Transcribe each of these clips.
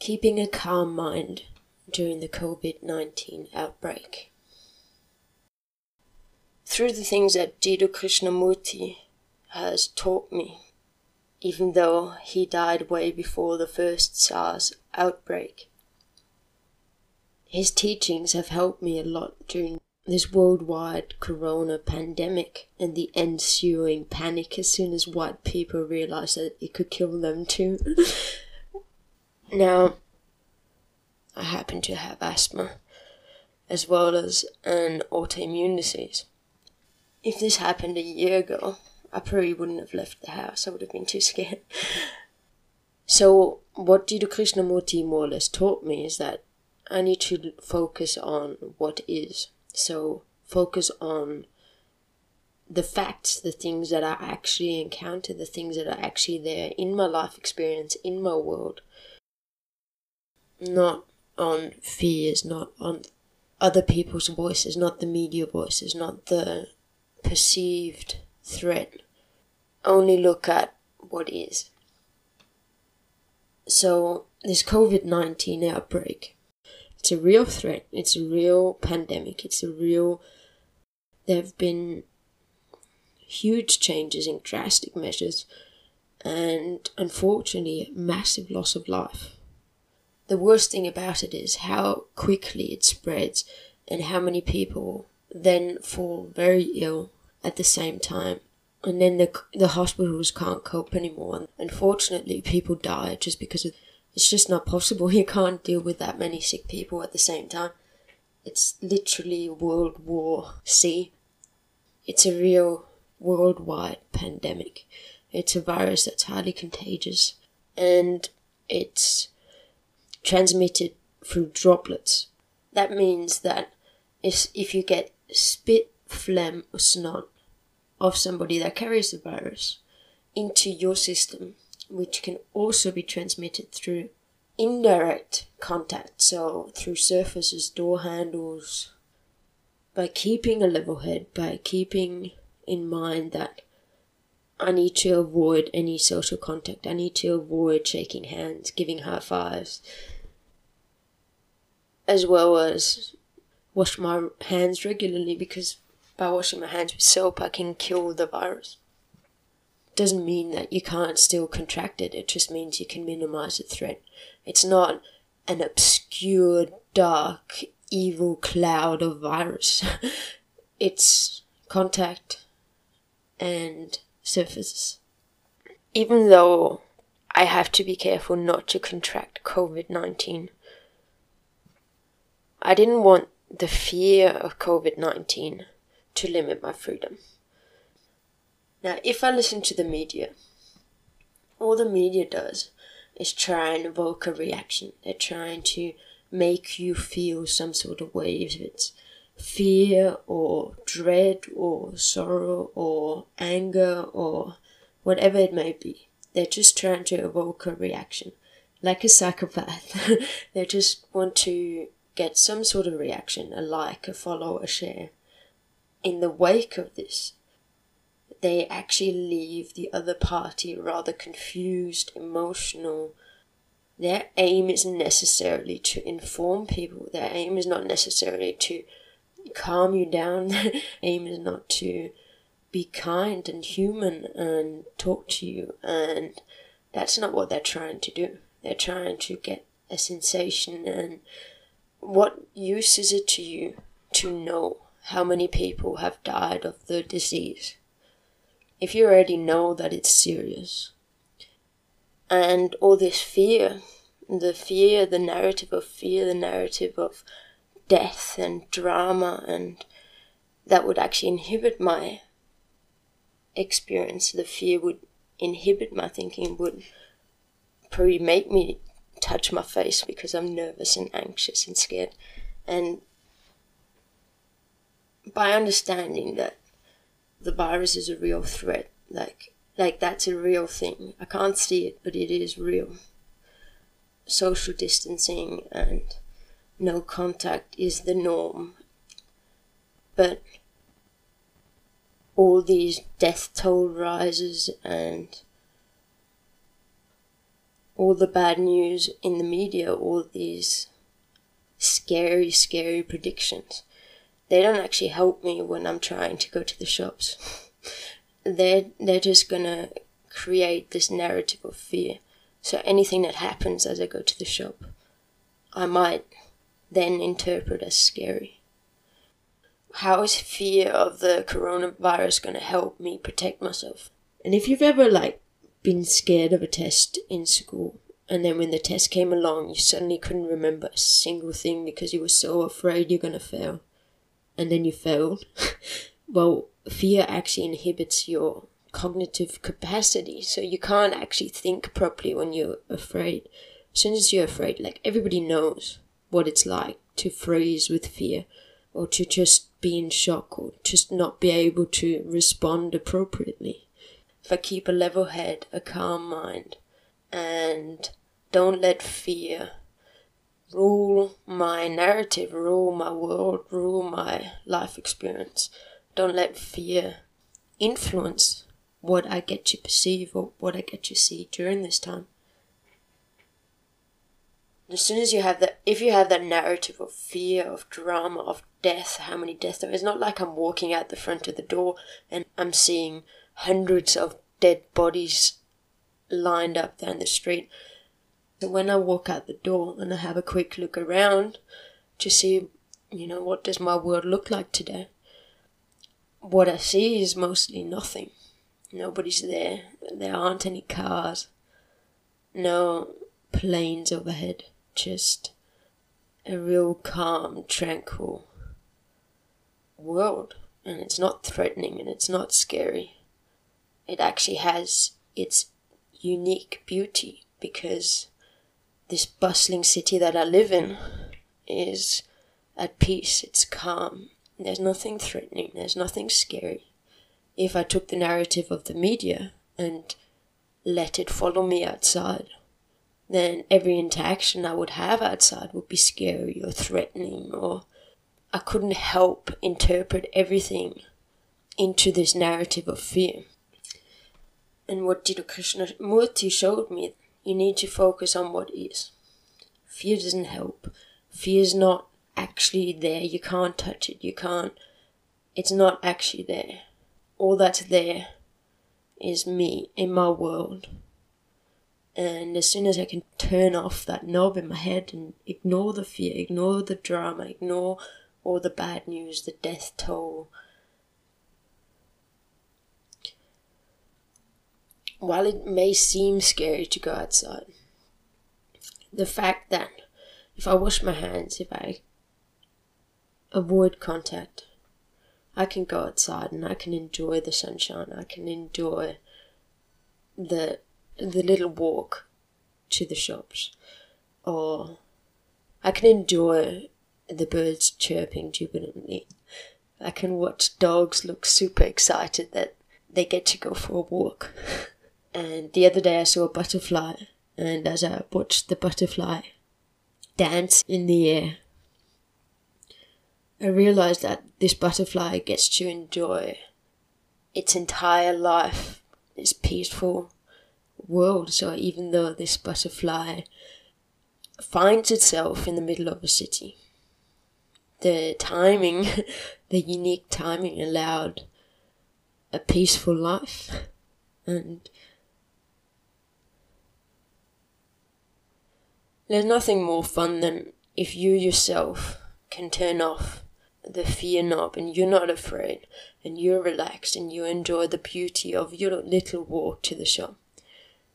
keeping a calm mind during the COVID 19 outbreak. Through the things that Jiddu Krishnamurti has taught me, even though he died way before the first SARS outbreak, his teachings have helped me a lot during this worldwide corona pandemic and the ensuing panic as soon as white people realized that it could kill them too. now, I happen to have asthma as well as an autoimmune disease. If this happened a year ago, I probably wouldn't have left the house. I would have been too scared. so, what Jiddu Krishnamurti more or less taught me is that I need to focus on what is. So, focus on the facts, the things that I actually encounter, the things that are actually there in my life experience, in my world. Not on fears, not on other people's voices, not the media voices, not the perceived threat. Only look at what is. So, this COVID 19 outbreak, it's a real threat, it's a real pandemic, it's a real. There have been huge changes in drastic measures and unfortunately, massive loss of life. The worst thing about it is how quickly it spreads and how many people then fall very ill at the same time. And then the, the hospitals can't cope anymore. And unfortunately, people die just because of, it's just not possible. You can't deal with that many sick people at the same time. It's literally World War C. It's a real worldwide pandemic. It's a virus that's highly contagious and it's transmitted through droplets. That means that if, if you get spit, phlegm, or snot of somebody that carries the virus into your system, which can also be transmitted through indirect contact, so through surfaces, door handles, by keeping a level head, by keeping in mind that I need to avoid any social contact. I need to avoid shaking hands, giving high fives, as well as wash my hands regularly because by washing my hands with soap, I can kill the virus. Doesn't mean that you can't still contract it, it just means you can minimize the threat. It's not an obscure, dark, evil cloud of virus. it's contact and surfaces. Even though I have to be careful not to contract COVID 19, I didn't want the fear of COVID 19 to limit my freedom. Now, if I listen to the media, all the media does is try and evoke a reaction. They're trying to make you feel some sort of way, if it's fear or dread or sorrow or anger or whatever it may be. They're just trying to evoke a reaction. Like a psychopath. they just want to get some sort of reaction, a like, a follow, a share. In the wake of this, they actually leave the other party rather confused, emotional. Their aim isn't necessarily to inform people, their aim is not necessarily to calm you down, their aim is not to be kind and human and talk to you, and that's not what they're trying to do. They're trying to get a sensation, and what use is it to you to know how many people have died of the disease? if you already know that it's serious. And all this fear, the fear, the narrative of fear, the narrative of death and drama, and that would actually inhibit my experience. The fear would inhibit my thinking, would probably make me touch my face because I'm nervous and anxious and scared. And by understanding that the virus is a real threat. Like like that's a real thing. I can't see it, but it is real. Social distancing and no contact is the norm. But all these death toll rises and all the bad news in the media, all these scary, scary predictions, they don't actually help me when I'm trying to go to the shops. they're, they're just gonna create this narrative of fear. So anything that happens as I go to the shop, I might then interpret as scary. How is fear of the coronavirus going to help me protect myself? And if you've ever like been scared of a test in school and then when the test came along you suddenly couldn't remember a single thing because you were so afraid you're going to fail and then you failed, well, fear actually inhibits your cognitive capacity. So you can't actually think properly when you're afraid. As soon as you're afraid, like everybody knows what it's like to freeze with fear or to just be in shock or just not be able to respond appropriately. If I keep a level head, a calm mind, and don't let fear rule my narrative, rule my world, rule my life experience. Don't let fear influence what I get to perceive or what I get to see during this time. As soon as you have that, if you have that narrative of fear, of drama, of death, how many deaths there, it's not like I'm walking out the front of the door and I'm seeing hundreds of dead bodies lined up down the street. So when I walk out the door and I have a quick look around to see, you know, what does my world look like today? What I see is mostly nothing. Nobody's there. There aren't any cars. No planes overhead. Just a real calm, tranquil world. And it's not threatening and it's not scary. It actually has its unique beauty because this bustling city that I live in is at peace, it's calm, there's nothing threatening, there's nothing scary. If I took the narrative of the media and let it follow me outside, then every interaction I would have outside would be scary or threatening, or I couldn't help interpret everything into this narrative of fear. And what Jiddu Krishnamurti showed me you need to focus on what is. Fear doesn't help. Fear is not actually there. You can't touch it. You can't. It's not actually there. All that's there is me in my world. And as soon as I can turn off that knob in my head and ignore the fear, ignore the drama, ignore all the bad news, the death toll, while it may seem scary to go outside, the fact that if I wash my hands, if I avoid contact, I can go outside and I can enjoy the sunshine. I can enjoy the the little walk to the shops, or I can enjoy the birds chirping jubilantly. I can watch dogs look super excited that they get to go for a walk. And the other day I saw a butterfly, and as I watched the butterfly dance in the air, I realized that this butterfly gets to enjoy its entire life, its peaceful world. So even though this butterfly finds itself in the middle of a city, the timing, the unique timing allowed a peaceful life. And There's nothing more fun than if you yourself can turn off the fear knob and you're not afraid and you're relaxed and you enjoy the beauty of your little walk to the shop.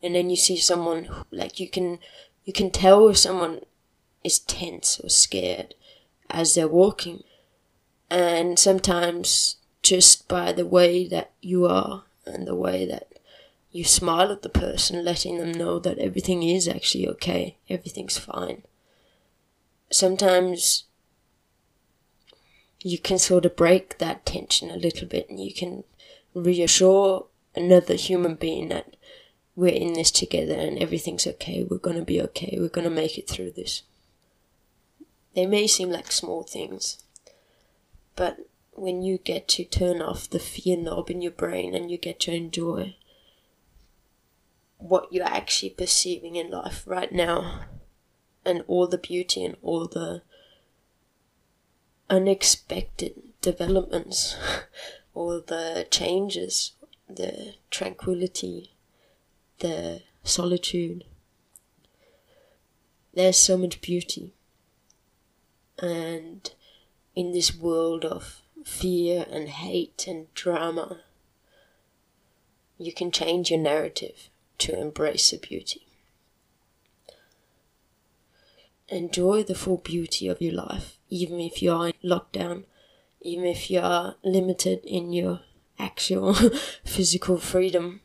And then you see someone like you can you can tell if someone is tense or scared as they're walking. And sometimes just by the way that you are and the way that you smile at the person, letting them know that everything is actually okay, everything's fine. Sometimes you can sort of break that tension a little bit and you can reassure another human being that we're in this together and everything's okay, we're gonna be okay, we're gonna make it through this. They may seem like small things, but when you get to turn off the fear knob in your brain and you get to enjoy what you're actually perceiving in life right now and all the beauty and all the unexpected developments, all the changes, the tranquility, the solitude. There's so much beauty. And in this world of fear and hate and drama, you can change your narrative to embrace the beauty. Enjoy the full beauty of your life, even if you are in lockdown, even if you are limited in your actual physical freedom.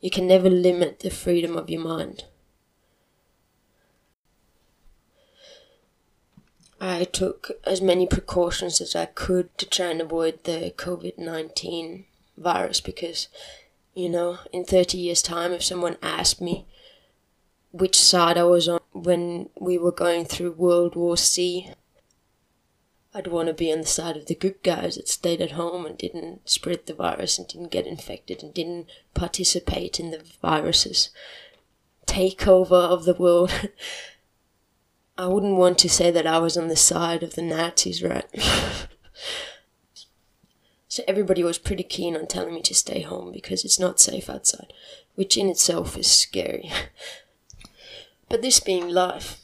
You can never limit the freedom of your mind. I took as many precautions as I could to try and avoid the COVID 19 virus because you know, in 30 years' time, if someone asked me which side I was on when we were going through World War C, I'd want to be on the side of the good guys that stayed at home and didn't spread the virus and didn't get infected and didn't participate in the virus's takeover of the world. I wouldn't want to say that I was on the side of the Nazis, right? So everybody was pretty keen on telling me to stay home because it's not safe outside, which in itself is scary. but this being life,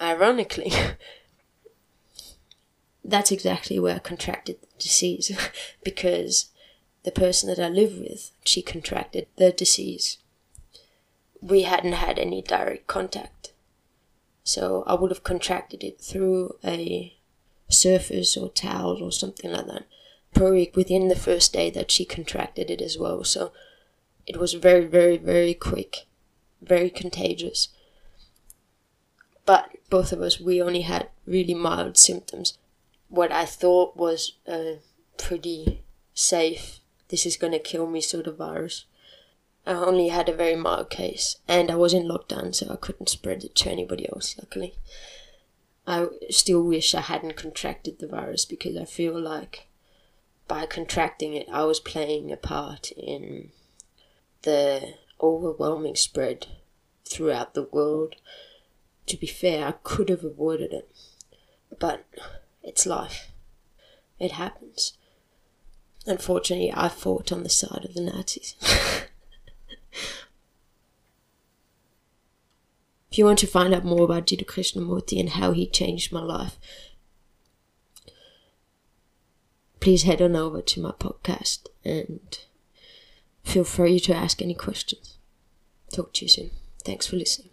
ironically, that's exactly where I contracted the disease because the person that I live with, she contracted the disease. We hadn't had any direct contact. So I would have contracted it through a surface or towel or something like that week within the first day that she contracted it as well. So it was very, very, very quick, very contagious. But both of us, we only had really mild symptoms. What I thought was a pretty safe, this is gonna kill me sort of virus. I only had a very mild case, and I was in lockdown, so I couldn't spread it to anybody else, luckily. I still wish I hadn't contracted the virus because I feel like by contracting it, I was playing a part in the overwhelming spread throughout the world. To be fair, I could have avoided it, but it's life. It happens. Unfortunately, I fought on the side of the Nazis. if you want to find out more about Jiddu Krishnamurti and how he changed my life, please head on over to my podcast and feel free to ask any questions. Talk to you soon. Thanks for listening.